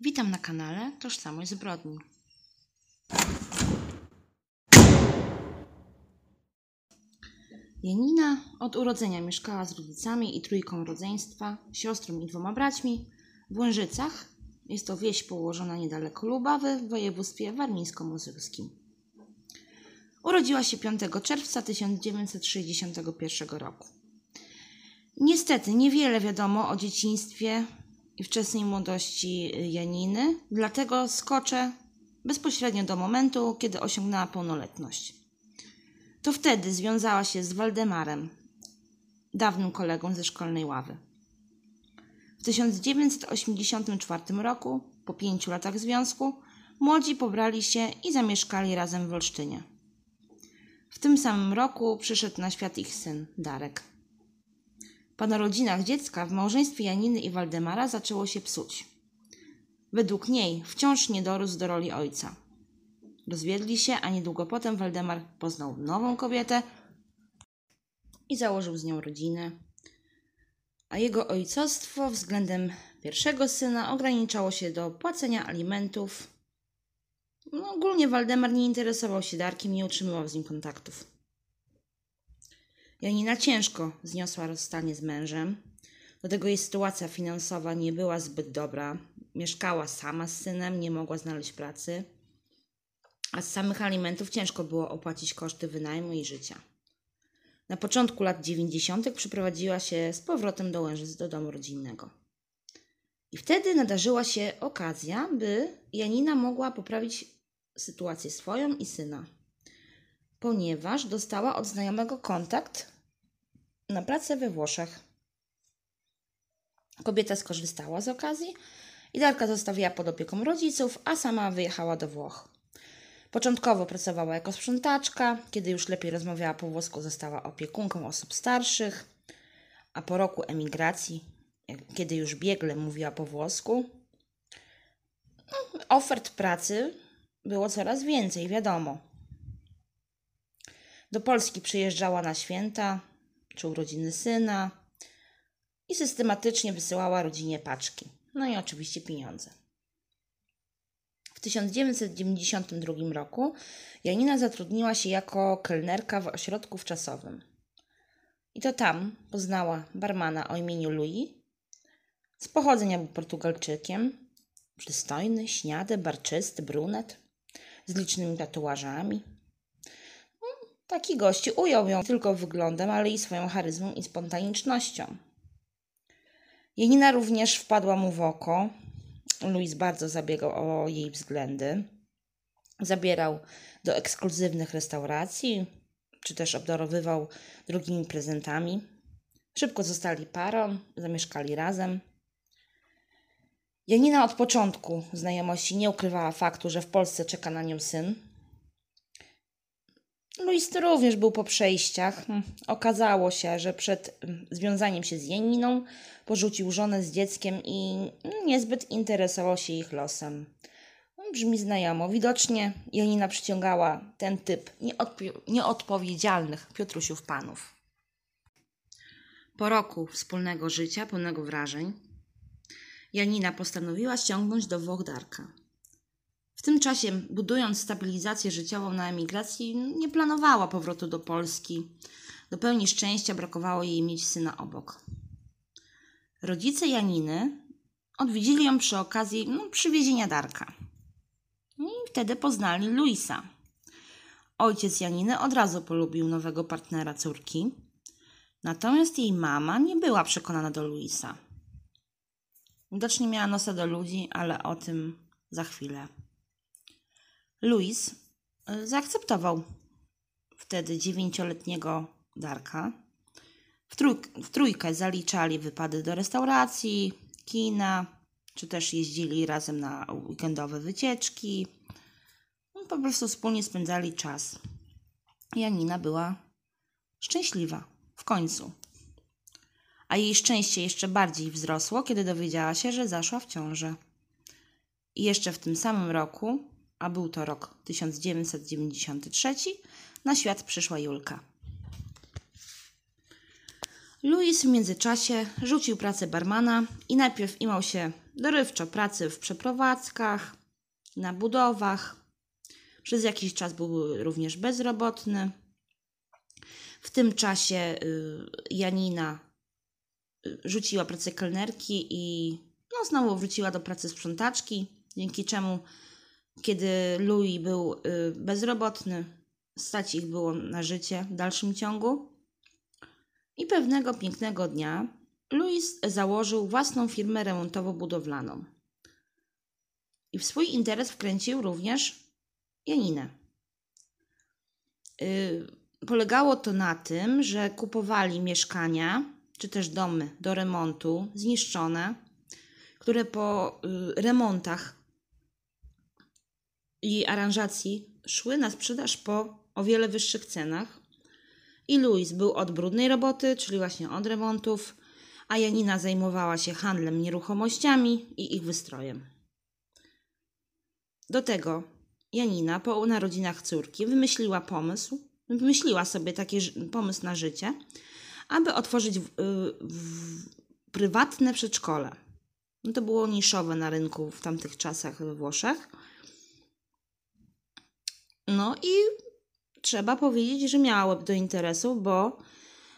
Witam na kanale Tożsamość Zbrodni. Janina od urodzenia mieszkała z rodzicami i trójką rodzeństwa, siostrą i dwoma braćmi w Łężycach. Jest to wieś położona niedaleko Lubawy w województwie warmińsko-mazurskim. Urodziła się 5 czerwca 1961 roku. Niestety niewiele wiadomo o dzieciństwie i wczesnej młodości Janiny, dlatego skoczę bezpośrednio do momentu, kiedy osiągnęła pełnoletność. To wtedy związała się z Waldemarem, dawnym kolegą ze szkolnej ławy. W 1984 roku, po pięciu latach związku, młodzi pobrali się i zamieszkali razem w Olsztynie. W tym samym roku przyszedł na świat ich syn, Darek. Po narodzinach dziecka w małżeństwie Janiny i Waldemara zaczęło się psuć. Według niej wciąż nie dorósł do roli ojca. Rozwiedli się, a niedługo potem Waldemar poznał nową kobietę i założył z nią rodzinę. A jego ojcostwo względem pierwszego syna ograniczało się do płacenia alimentów. No, ogólnie Waldemar nie interesował się Darkiem nie utrzymywał z nim kontaktów. Janina ciężko zniosła rozstanie z mężem. Do tego jej sytuacja finansowa nie była zbyt dobra. Mieszkała sama z synem, nie mogła znaleźć pracy, a z samych alimentów ciężko było opłacić koszty wynajmu i życia. Na początku lat 90. przyprowadziła się z powrotem do Łężyc do domu rodzinnego. I wtedy nadarzyła się okazja, by Janina mogła poprawić sytuację swoją i syna ponieważ dostała od znajomego kontakt na pracę we Włoszech. Kobieta skorzystała z okazji i Darka zostawiła pod opieką rodziców, a sama wyjechała do Włoch. Początkowo pracowała jako sprzątaczka, kiedy już lepiej rozmawiała po włosku, została opiekunką osób starszych, a po roku emigracji, kiedy już biegle mówiła po włosku, no, ofert pracy było coraz więcej, wiadomo. Do Polski przyjeżdżała na święta czy urodziny syna i systematycznie wysyłała rodzinie paczki. No i oczywiście pieniądze. W 1992 roku Janina zatrudniła się jako kelnerka w ośrodku wczasowym. I to tam poznała barmana o imieniu Louis. Z pochodzenia był Portugalczykiem, przystojny, śniady, barczysty, brunet, z licznymi tatuażami. Taki gości ujął ją tylko wyglądem, ale i swoją charyzmą i spontanicznością. Janina również wpadła mu w oko. Louis bardzo zabiegał o jej względy. Zabierał do ekskluzywnych restauracji, czy też obdarowywał drugimi prezentami. Szybko zostali parą, zamieszkali razem. Janina od początku znajomości nie ukrywała faktu, że w Polsce czeka na nią syn, Luis również był po przejściach. Hm, okazało się, że przed hm, związaniem się z Janiną porzucił żonę z dzieckiem i niezbyt interesował się ich losem. No, brzmi znajomo. Widocznie Janina przyciągała ten typ nieodpowiedzialnych Piotrusiów panów. Po roku wspólnego życia, pełnego wrażeń, Janina postanowiła ściągnąć do Włoch Darka. Tym czasie, budując stabilizację życiową na emigracji, nie planowała powrotu do Polski. Do pełni szczęścia brakowało jej mieć syna obok. Rodzice Janiny odwiedzili ją przy okazji no, przywiezienia Darka. I wtedy poznali Luisa. Ojciec Janiny od razu polubił nowego partnera córki, natomiast jej mama nie była przekonana do Luisa. Widocznie miała nosa do ludzi, ale o tym za chwilę. Louis e, zaakceptował wtedy dziewięcioletniego Darka. W, trój- w trójkę zaliczali wypady do restauracji, kina, czy też jeździli razem na weekendowe wycieczki. No, po prostu wspólnie spędzali czas. Janina była szczęśliwa w końcu. A jej szczęście jeszcze bardziej wzrosło, kiedy dowiedziała się, że zaszła w ciążę. I jeszcze w tym samym roku a był to rok 1993, na świat przyszła Julka. Louis w międzyczasie rzucił pracę barmana i najpierw imał się dorywczo pracy w przeprowadzkach, na budowach. Przez jakiś czas był również bezrobotny. W tym czasie y, Janina y, rzuciła pracę kelnerki i no, znowu wróciła do pracy sprzątaczki, dzięki czemu, kiedy Louis był y, bezrobotny, stać ich było na życie w dalszym ciągu. I pewnego pięknego dnia Louis założył własną firmę remontowo-budowlaną. I w swój interes wkręcił również Janinę. Yy, polegało to na tym, że kupowali mieszkania czy też domy do remontu zniszczone, które po yy, remontach i aranżacji szły na sprzedaż po o wiele wyższych cenach. I Louis był od brudnej roboty, czyli właśnie od remontów, a Janina zajmowała się handlem nieruchomościami i ich wystrojem. Do tego Janina po narodzinach córki wymyśliła pomysł, wymyśliła sobie taki pomysł na życie, aby otworzyć w, y, w, prywatne przedszkole. No to było niszowe na rynku w tamtych czasach we Włoszech. No i trzeba powiedzieć, że miała łeb do interesu, bo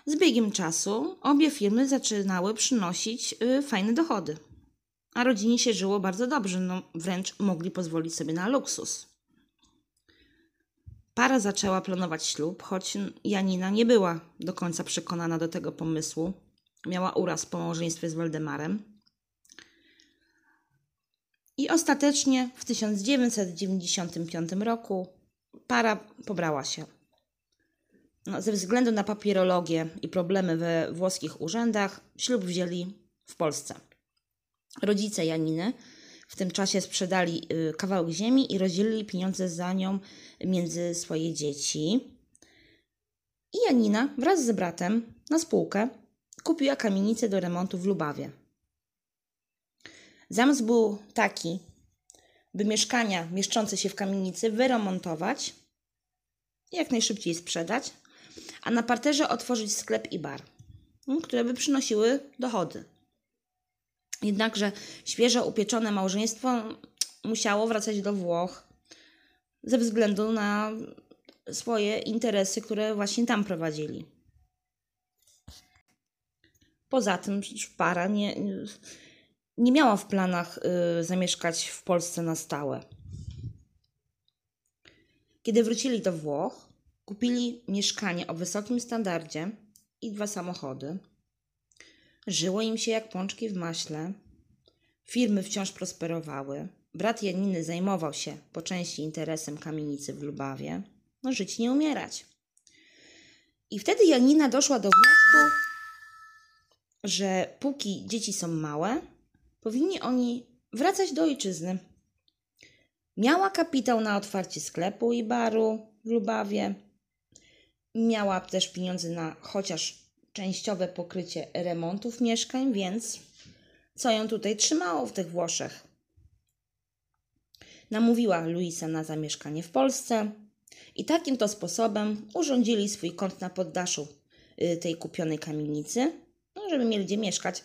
z biegiem czasu obie firmy zaczynały przynosić y, fajne dochody. A rodzinie się żyło bardzo dobrze, no wręcz mogli pozwolić sobie na luksus. Para zaczęła planować ślub, choć Janina nie była do końca przekonana do tego pomysłu. Miała uraz po małżeństwie z Waldemarem. I ostatecznie w 1995 roku para pobrała się. No, ze względu na papierologię i problemy we włoskich urzędach, ślub wzięli w Polsce. Rodzice Janiny w tym czasie sprzedali y, kawałek ziemi i rozdzielili pieniądze za nią między swoje dzieci. I Janina wraz z bratem na spółkę kupiła kamienicę do remontu w Lubawie. Zamysł był taki, by mieszkania mieszczące się w kamienicy wyremontować i jak najszybciej sprzedać, a na parterze otworzyć sklep i bar, mm, które by przynosiły dochody. Jednakże świeżo upieczone małżeństwo musiało wracać do Włoch ze względu na swoje interesy, które właśnie tam prowadzili. Poza tym para nie, nie miała w planach y, zamieszkać w Polsce na stałe. Kiedy wrócili do Włoch, kupili mieszkanie o wysokim standardzie i dwa samochody. Żyło im się jak pączki w maśle. Firmy wciąż prosperowały. Brat Janiny zajmował się po części interesem kamienicy w Lubawie. No, żyć nie umierać. I wtedy Janina doszła do wniosku, że póki dzieci są małe, powinni oni wracać do ojczyzny. Miała kapitał na otwarcie sklepu i baru w Lubawie. Miała też pieniądze na chociaż częściowe pokrycie remontów mieszkań, więc co ją tutaj trzymało w tych Włoszech? Namówiła Luisa na zamieszkanie w Polsce i takim to sposobem urządzili swój kąt na poddaszu y, tej kupionej kamienicy, no, żeby mieli gdzie mieszkać.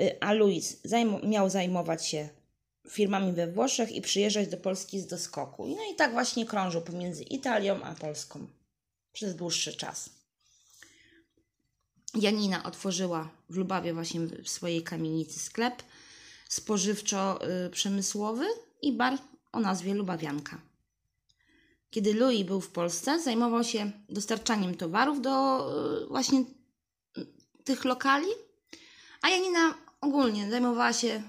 Y, a Luis zajm miał zajmować się firmami we Włoszech i przyjeżdżać do Polski z doskoku. No i tak właśnie krążył pomiędzy Italią a Polską przez dłuższy czas. Janina otworzyła w Lubawie właśnie w swojej kamienicy sklep spożywczo-przemysłowy i bar o nazwie Lubawianka. Kiedy Louis był w Polsce, zajmował się dostarczaniem towarów do y, właśnie tych lokali, a Janina ogólnie zajmowała się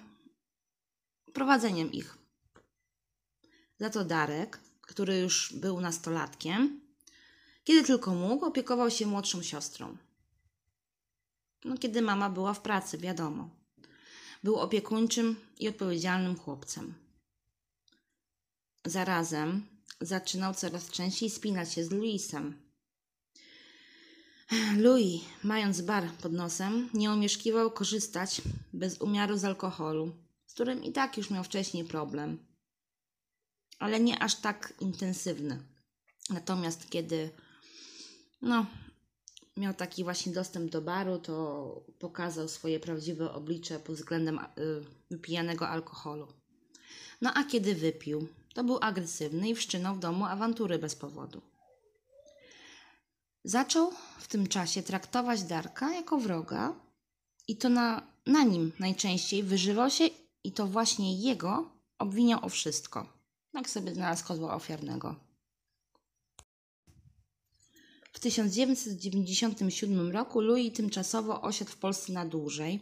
prowadzeniem ich. Za to Darek, który już był nastolatkiem, kiedy tylko mógł, opiekował się młodszą siostrą. No, kiedy mama była w pracy, wiadomo. Był opiekuńczym i odpowiedzialnym chłopcem. Zarazem zaczynał coraz częściej spinać się z Luisem. Louis, mając bar pod nosem, nie omieszkiwał korzystać bez umiaru z alkoholu, z którym i tak już miał wcześniej problem, ale nie aż tak intensywny. Natomiast kiedy no, miał taki właśnie dostęp do baru, to pokazał swoje prawdziwe oblicze pod względem y, wypijanego alkoholu. No a kiedy wypił, to był agresywny i wszczynał w domu awantury bez powodu. Zaczął w tym czasie traktować Darka jako wroga i to na, na nim najczęściej wyżywał się i to właśnie jego obwiniał o wszystko. Tak sobie znalazł kozła ofiarnego. W 1997 roku Louis tymczasowo osiadł w Polsce na dłużej.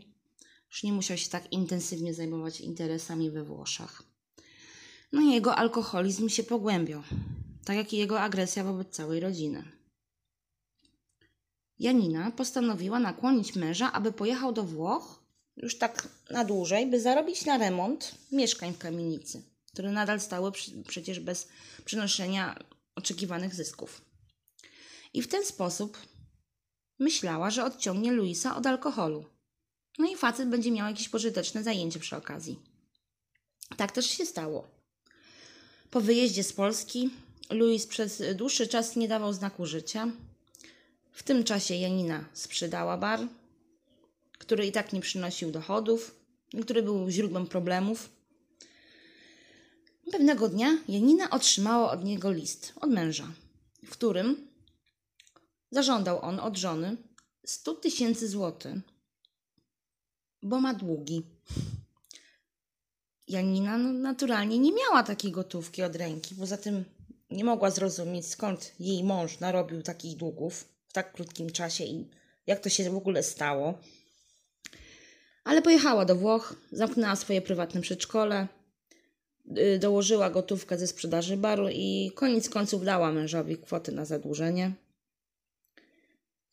Już nie musiał się tak intensywnie zajmować interesami we Włoszech. No i jego alkoholizm się pogłębiał, tak jak i jego agresja wobec całej rodziny. Janina postanowiła nakłonić męża, aby pojechał do Włoch już tak na dłużej, by zarobić na remont mieszkań w kamienicy, które nadal stały przecież bez przynoszenia oczekiwanych zysków. I w ten sposób myślała, że odciągnie Luisa od alkoholu. No i facet będzie miał jakieś pożyteczne zajęcie przy okazji. Tak też się stało. Po wyjeździe z Polski Luis przez dłuższy czas nie dawał znaku życia. W tym czasie Janina sprzedała bar, który i tak nie przynosił dochodów, który był źródłem problemów. Pewnego dnia Janina otrzymała od niego list od męża, w którym zażądał on od żony 100 tysięcy złotych, bo ma długi. Janina no, naturalnie nie miała takiej gotówki od ręki, poza tym nie mogła zrozumieć, skąd jej mąż narobił takich długów tak krótkim czasie i jak to się w ogóle stało. Ale pojechała do Włoch, zamknęła swoje prywatne przedszkole, y, dołożyła gotówkę ze sprzedaży baru i koniec końców dała mężowi kwotę na zadłużenie.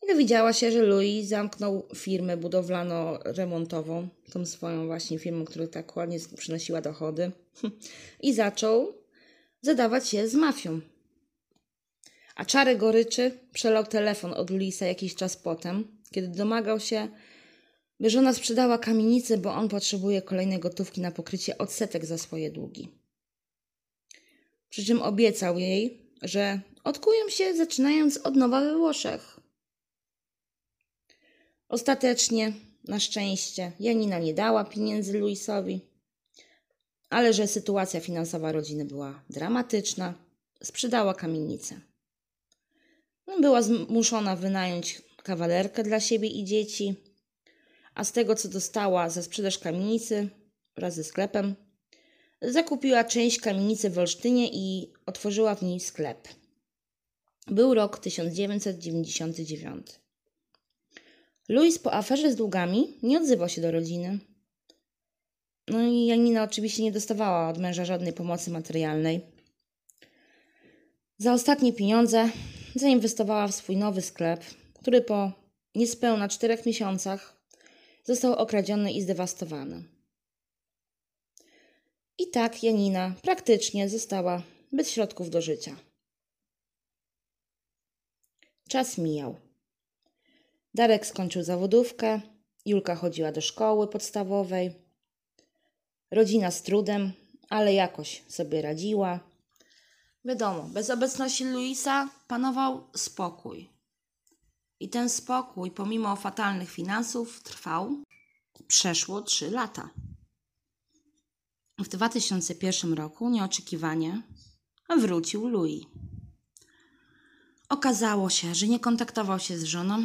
I dowiedziała się, że Louis zamknął firmę budowlano-remontową, tą swoją właśnie firmę, która tak ładnie przynosiła dochody, i zaczął zadawać się z mafią. A czary goryczy przelał telefon od Luisa jakiś czas potem, kiedy domagał się, by żona sprzedała kamienicę, bo on potrzebuje kolejnej gotówki na pokrycie odsetek za swoje długi. Przy czym obiecał jej, że odkują się zaczynając od nowa we Włoszech. Ostatecznie, na szczęście, Janina nie dała pieniędzy Luisowi, ale że sytuacja finansowa rodziny była dramatyczna, sprzedała kamienicę. No, była zmuszona wynająć kawalerkę dla siebie i dzieci, a z tego, co dostała za sprzedaż kamienicy wraz ze sklepem, zakupiła część kamienicy w Olsztynie i otworzyła w niej sklep. Był rok 1999. Louis po aferze z długami nie odzywał się do rodziny. No i Janina oczywiście nie dostawała od męża żadnej pomocy materialnej. Za ostatnie pieniądze zainwestowała w swój nowy sklep, który po niespełna czterech miesiącach został okradziony i zdewastowany. I tak Janina praktycznie została bez środków do życia. Czas mijał. Darek skończył zawodówkę, Julka chodziła do szkoły podstawowej. Rodzina z trudem, ale jakoś sobie radziła. Wiadomo, bez obecności Luisa panował spokój. I ten spokój, pomimo fatalnych finansów, trwał przeszło 3 lata. W 2001 roku nieoczekiwanie wrócił Louis. Okazało się, że nie kontaktował się z żoną,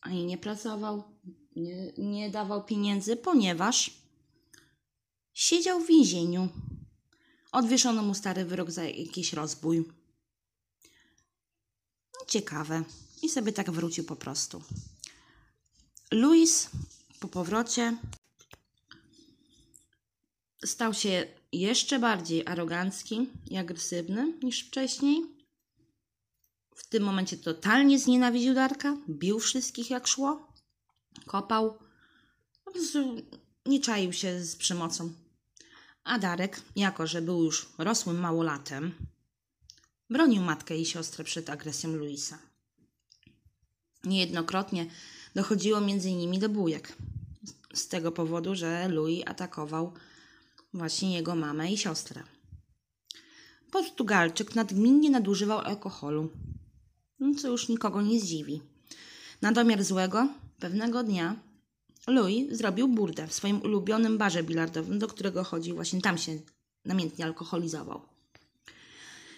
ani nie pracował, nie, nie dawał pieniędzy, ponieważ siedział w więzieniu. Odwieszono mu stary wyrok za jakiś rozbój. Ciekawe. I sobie tak wrócił po prostu. Louis po powrocie stał się jeszcze bardziej arogancki i agresywny niż wcześniej w tym momencie totalnie znienawidził Darka, bił wszystkich jak szło, kopał, nie czaił się z przemocą. A Darek, jako że był już rosłym małolatem, bronił matkę i siostrę przed agresją Luisa. Niejednokrotnie dochodziło między nimi do bujek. Z tego powodu, że Louis atakował właśnie jego mamę i siostrę. Portugalczyk nadgminnie nadużywał alkoholu co już nikogo nie zdziwi. Na domiar złego, pewnego dnia Louis zrobił burdę w swoim ulubionym barze bilardowym, do którego chodził, właśnie tam się namiętnie alkoholizował.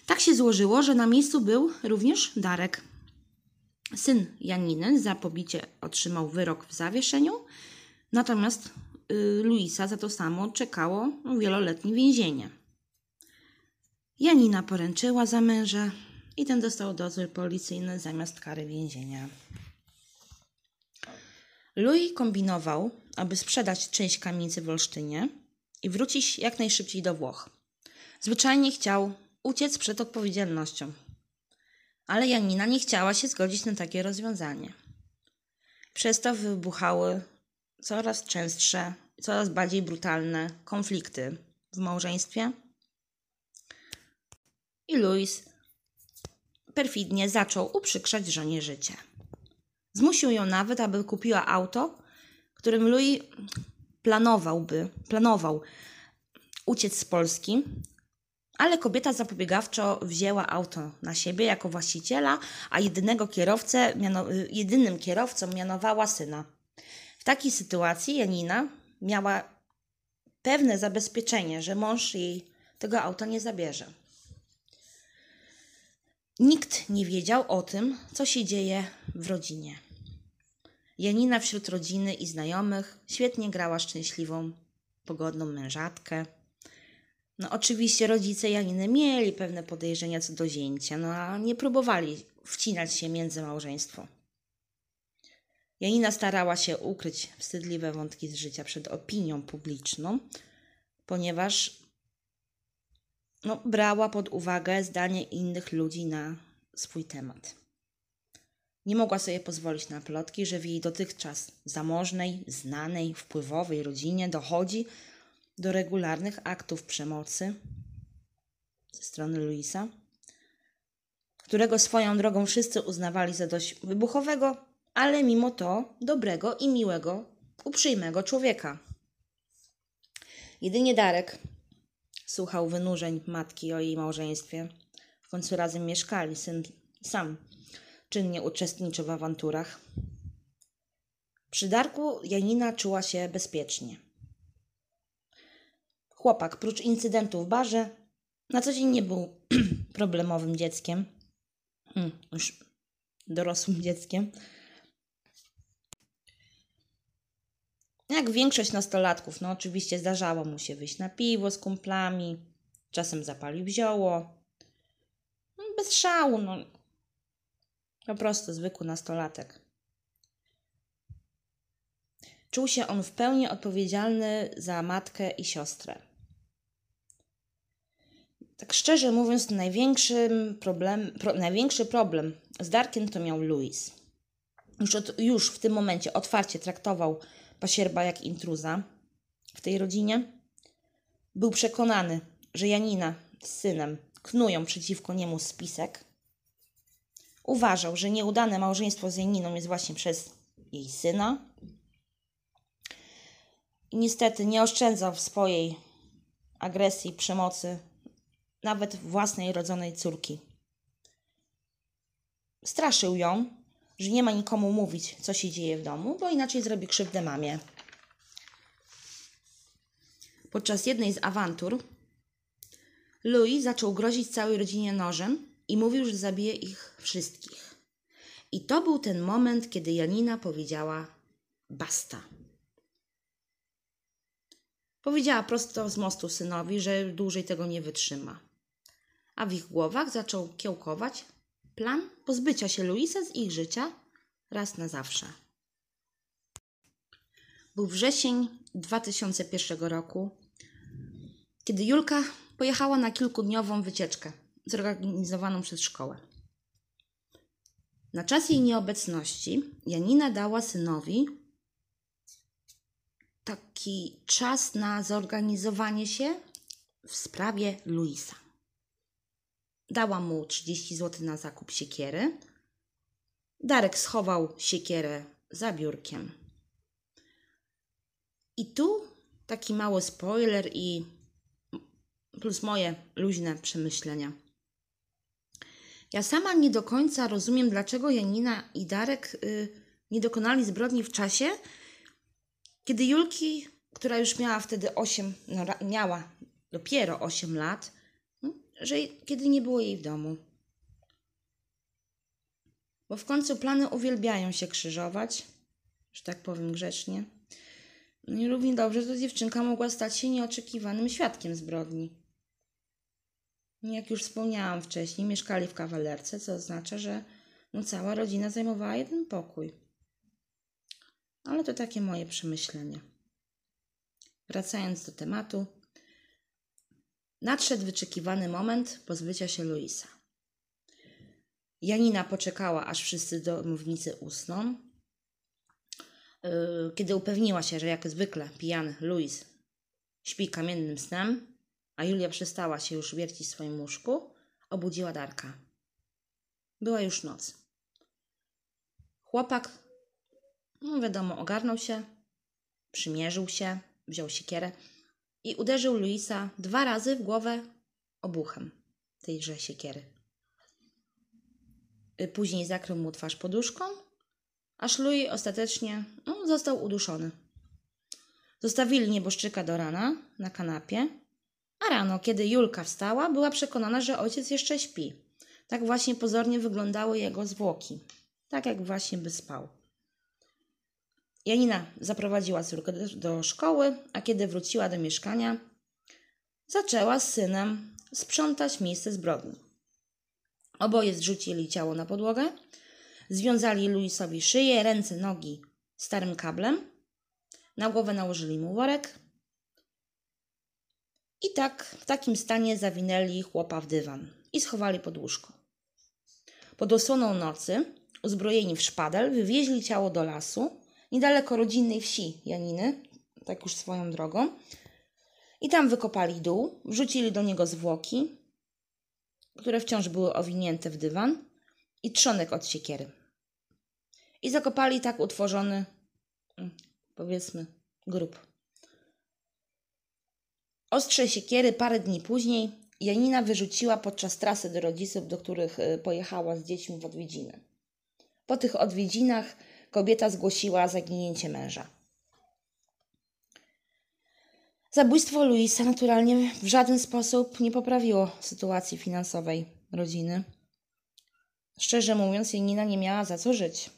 Tak się złożyło, że na miejscu był również Darek. Syn Janiny za pobicie otrzymał wyrok w zawieszeniu, natomiast y, Luisa za to samo czekało wieloletnie więzienie. Janina poręczyła za męża i ten dostał dozór policyjny zamiast kary więzienia. Louis kombinował, aby sprzedać część kamienicy w Olsztynie i wrócić jak najszybciej do Włoch. Zwyczajnie chciał uciec przed odpowiedzialnością. Ale Janina nie chciała się zgodzić na takie rozwiązanie. Przez to wybuchały coraz częstsze, coraz bardziej brutalne konflikty w małżeństwie. I Louis perfidnie zaczął uprzykrzać żonie życie. Zmusił ją nawet, aby kupiła auto, którym Louis planowałby, planował uciec z Polski, ale kobieta zapobiegawczo wzięła auto na siebie jako właściciela, a jedynego kierowcę, jedynym kierowcą mianowała syna. W takiej sytuacji Janina miała pewne zabezpieczenie, że mąż jej tego auta nie zabierze. Nikt nie wiedział o tym, co się dzieje w rodzinie. Janina wśród rodziny i znajomych świetnie grała szczęśliwą, pogodną mężatkę. No oczywiście rodzice Janiny mieli pewne podejrzenia co do zięcia, no a nie próbowali wcinać się między małżeństwo. Janina starała się ukryć wstydliwe wątki z życia przed opinią publiczną, ponieważ no, brała pod uwagę zdanie innych ludzi na swój temat. Nie mogła sobie pozwolić na plotki, że w jej dotychczas zamożnej, znanej, wpływowej rodzinie dochodzi do regularnych aktów przemocy ze strony Luisa, którego swoją drogą wszyscy uznawali za dość wybuchowego, ale mimo to dobrego i miłego, uprzejmego człowieka. Jedynie Darek słuchał wynurzeń matki o jej małżeństwie. W końcu razem mieszkali, syn sam czynnie uczestniczył w awanturach. Przy Darku Janina czuła się bezpiecznie. Chłopak, prócz incydentów w barze, na co dzień nie był problemowym dzieckiem, hmm, już dorosłym dzieckiem. Jak większość nastolatków, no oczywiście zdarzało mu się wyjść na piwo z kumplami, czasem zapalił zioło. No, bez szału, no. Po prostu zwykły nastolatek. Czuł się on w pełni odpowiedzialny za matkę i siostrę. Tak szczerze mówiąc, największym problem, pro, największy problem z Darkiem to miał Louis. Już, od, już w tym momencie otwarcie traktował pasierba jak intruza w tej rodzinie. Był przekonany, że Janina z synem knują przeciwko niemu spisek. Uważał, że nieudane małżeństwo z Janiną jest właśnie przez jej syna. I niestety nie oszczędzał w swojej agresji, przemocy nawet własnej rodzonej córki. Straszył ją, że nie ma nikomu mówić, co się dzieje w domu, bo inaczej zrobi krzywdę mamie. Podczas jednej z awantur Louis zaczął grozić całej rodzinie nożem i mówił, że zabije ich wszystkich. I to był ten moment, kiedy Janina powiedziała basta. Powiedziała prosto z mostu synowi, że dłużej tego nie wytrzyma. A w ich głowach zaczął kiełkować plan pozbycia się Luisa z ich życia raz na zawsze. Był wrzesień 2001 roku, kiedy Julka pojechała na kilkudniową wycieczkę zorganizowaną przez szkołę. Na czas jej nieobecności Janina dała synowi taki czas na zorganizowanie się w sprawie Luisa. Dała mu 30 zł na zakup siekiery. Darek schował siekierę za biurkiem. I tu taki mały spoiler i plus moje luźne przemyślenia. Ja sama nie do końca rozumiem, dlaczego Janina i Darek y, nie dokonali zbrodni w czasie, kiedy Julki, która już miała wtedy 8, no miała dopiero 8 lat, że kiedy nie było jej w domu. Bo w końcu plany uwielbiają się krzyżować, że tak powiem grzecznie. No i równie dobrze to dziewczynka mogła stać się nieoczekiwanym świadkiem zbrodni. Jak już wspomniałam wcześniej, mieszkali w kawalerce, co oznacza, że no, cała rodzina zajmowała jeden pokój. Ale to takie moje przemyślenie. Wracając do tematu, nadszedł wyczekiwany moment pozbycia się Luisa. Janina poczekała, aż wszyscy domownicy usną. Yy, Kiedy upewniła się, że jak zwykle pijany Luis śpi kamiennym snem, a Julia przestała się już wiercić w swoim łóżku, obudziła Darka. Była już noc. Chłopak, no wiadomo, ogarnął się, przymierzył się, wziął siekierę i uderzył Luisa dwa razy w głowę obuchem tejże siekiery. Y, Później zakrył mu twarz poduszką, aż Louis ostatecznie no, został uduszony. Zostawili nieboszczyka do rana na kanapie, a rano, kiedy Julka wstała, była przekonana, że ojciec jeszcze śpi. Tak właśnie pozornie wyglądały jego zwłoki. Tak jak właśnie by spał. Janina zaprowadziła córkę do, do szkoły, a kiedy wróciła do mieszkania, zaczęła z synem sprzątać miejsce zbrodni. Oboje zrzucili ciało na podłogę, związali Luisowi szyję, ręce, nogi starym kablem, na głowę nałożyli mu worek i tak w takim stanie zawinęli chłopa w dywan i schowali pod łóżko. Pod osłoną nocy, uzbrojeni w szpadel, wywieźli ciało do lasu, niedaleko rodzinnej wsi Janiny, tak już swoją drogą, i tam wykopali dół, wrzucili do niego zwłoki, które wciąż były owinięte w dywan i trzonek od siekiery. I zakopali tak utworzony, mm, powiedzmy, grób. Ostrze siekiery parę dni później Janina wyrzuciła podczas trasy do rodziców, do których y, pojechała z dziećmi w odwiedziny. Po tych odwiedzinach kobieta zgłosiła zaginięcie męża. Zabójstwo Luisa naturalnie w żaden sposób nie poprawiło sytuacji finansowej rodziny. Szczerze mówiąc, Janina nie miała za co żyć.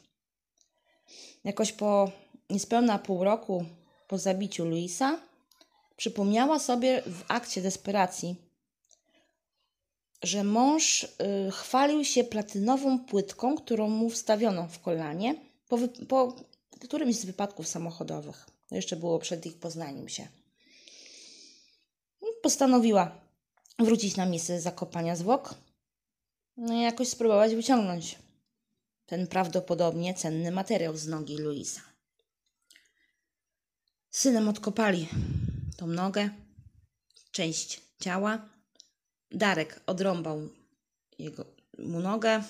Jakoś po niespełna pół roku po zabiciu Luisa przypomniała sobie w akcie desperacji, że mąż y, chwalił się platynową płytką, którą mu wstawiono w kolanie po, po którymś z wypadków samochodowych. Jeszcze było przed ich poznaniem się. Postanowiła wrócić na miejsce zakopania zwłok no i jakoś spróbować wyciągnąć ten prawdopodobnie cenny materiał z nogi Luisa. Synem odkopali tą nogę, część ciała. Darek odrąbał jego, mu nogę,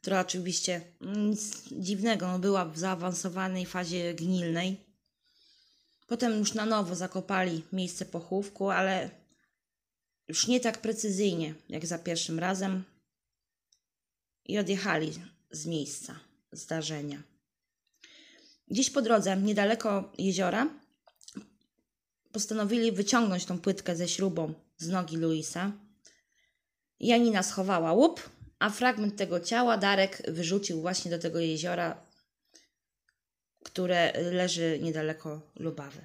która oczywiście nic dziwnego, no była w zaawansowanej fazie gnilnej. Potem już na nowo zakopali miejsce pochówku, ale już nie tak precyzyjnie jak za pierwszym razem i odjechali z miejsca zdarzenia. Gdzieś po drodze, niedaleko jeziora, postanowili wyciągnąć tą płytkę ze śrubą z nogi Luisa. Janina schowała łup, a fragment tego ciała Darek wyrzucił właśnie do tego jeziora, które leży niedaleko Lubawy.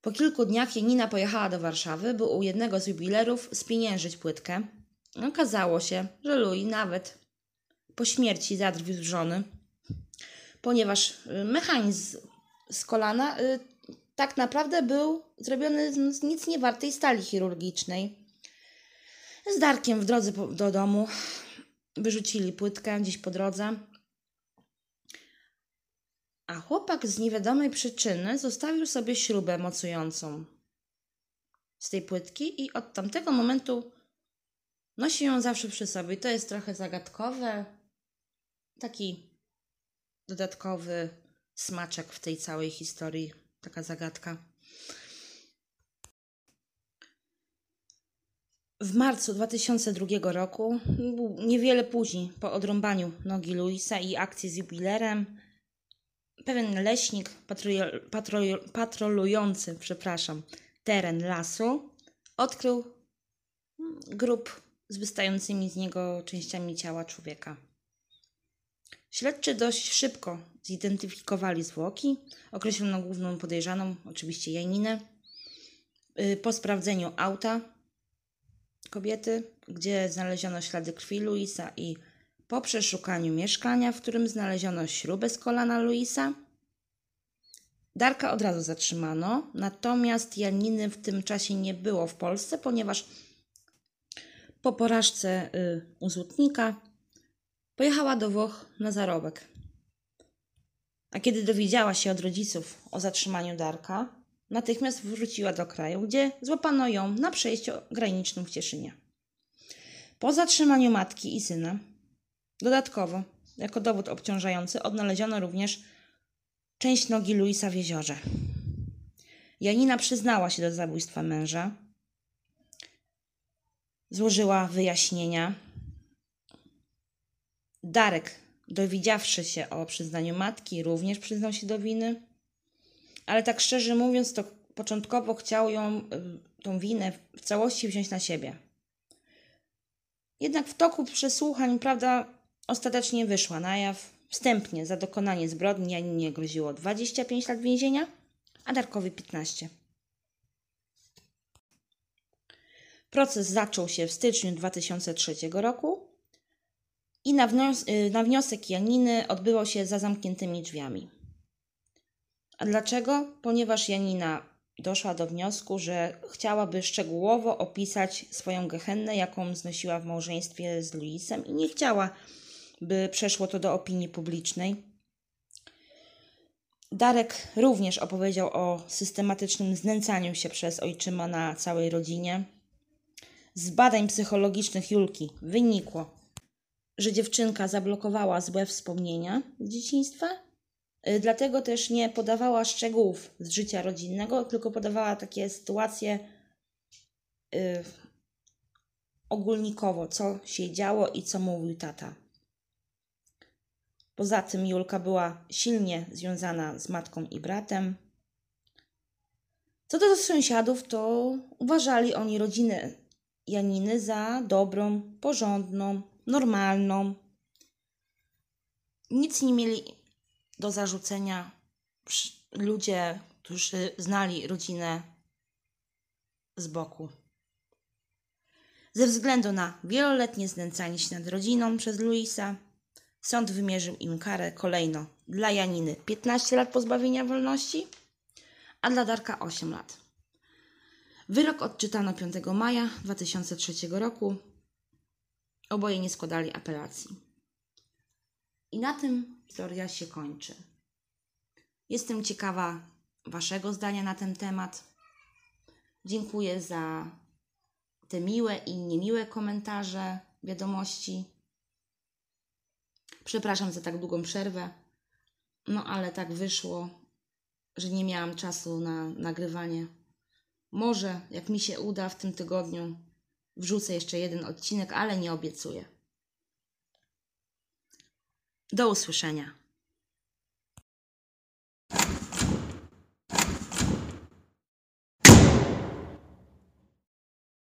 Po kilku dniach Janina pojechała do Warszawy, by u jednego z jubilerów spieniężyć płytkę. Okazało się, że Louis nawet po śmierci zadrwił żony, ponieważ mechanizm z kolana y, tak naprawdę był zrobiony z nic niewartej stali chirurgicznej. Z Darkiem w drodze do domu wyrzucili płytkę gdzieś po drodze. A chłopak z niewiadomej przyczyny zostawił sobie śrubę mocującą z tej płytki i od tamtego momentu nosi ją zawsze przy sobie. To jest trochę zagadkowe. Taki dodatkowy smaczek w tej całej historii. Taka zagadka. W marcu 2002 roku, niewiele później, po odrąbaniu nogi Luisa i akcji z jubilerem, pewien leśnik patrol, patrol, patrolujący przepraszam, teren lasu odkrył grób z wystającymi z niego częściami ciała człowieka. Śledczy dość szybko zidentyfikowali zwłoki, określono główną podejrzaną, oczywiście Janinę. Y, po sprawdzeniu auta kobiety, gdzie znaleziono ślady krwi Luisa i po przeszukaniu mieszkania, w którym znaleziono śrubę z kolana Luisa, Darka od razu zatrzymano, natomiast Janiny w tym czasie nie było w Polsce, ponieważ po porażce y, u złotnika pojechała do Włoch na zarobek. A kiedy dowiedziała się od rodziców o zatrzymaniu Darka, natychmiast wróciła do kraju, gdzie złapano ją na przejściu granicznym w Cieszynie. Po zatrzymaniu matki i syna, dodatkowo, jako dowód obciążający, odnaleziono również część nogi Luisa w jeziorze. Janina przyznała się do zabójstwa męża, złożyła wyjaśnienia. Darek, dowiedziawszy się o przyznaniu matki, również przyznał się do winy, ale tak szczerze mówiąc, to początkowo chciał ją, y, tą winę w całości wziąć na siebie. Jednak w toku przesłuchań prawda ostatecznie wyszła na jaw. Wstępnie za dokonanie zbrodni Janinie groziło 25 lat więzienia, a Darkowi 15. Proces zaczął się w styczniu 2003 roku i na, wnios y, na wniosek Janiny odbywał się za zamkniętymi drzwiami. A dlaczego? Ponieważ Janina doszła do wniosku, że chciałaby szczegółowo opisać swoją gehennę, jaką znosiła w małżeństwie z Luisem i nie chciała, by przeszło to do opinii publicznej. Darek również opowiedział o systematycznym znęcaniu się przez ojczyma na całej rodzinie. Z badań psychologicznych Julki wynikło, że dziewczynka zablokowała złe wspomnienia z dzieciństwa, dlatego też nie podawała szczegółów z życia rodzinnego, tylko podawała takie sytuacje yy, ogólnikowo, co się działo i co mówił tata. Poza tym Julka była silnie związana z matką i bratem. Co do sąsiadów, to uważali oni rodzinę Janiny za dobrą, porządną, normalną. Nic nie mieli do zarzucenia ludzie, którzy znali rodzinę z boku. Ze względu na wieloletnie znęcanie się nad rodziną przez Luisa, sąd wymierzył im karę kolejno dla Janiny 15 lat pozbawienia wolności, a dla Darka 8 lat. Wyrok odczytano 5 maja 2003 roku Oboje nie składali apelacji. I na tym historia się kończy. Jestem ciekawa Waszego zdania na ten temat. Dziękuję za te miłe i niemiłe komentarze, wiadomości. Przepraszam za tak długą przerwę, no ale tak wyszło, że nie miałam czasu na nagrywanie. Może, jak mi się uda w tym tygodniu, Wrzucę jeszcze jeden odcinek, ale nie obiecuję. Do usłyszenia.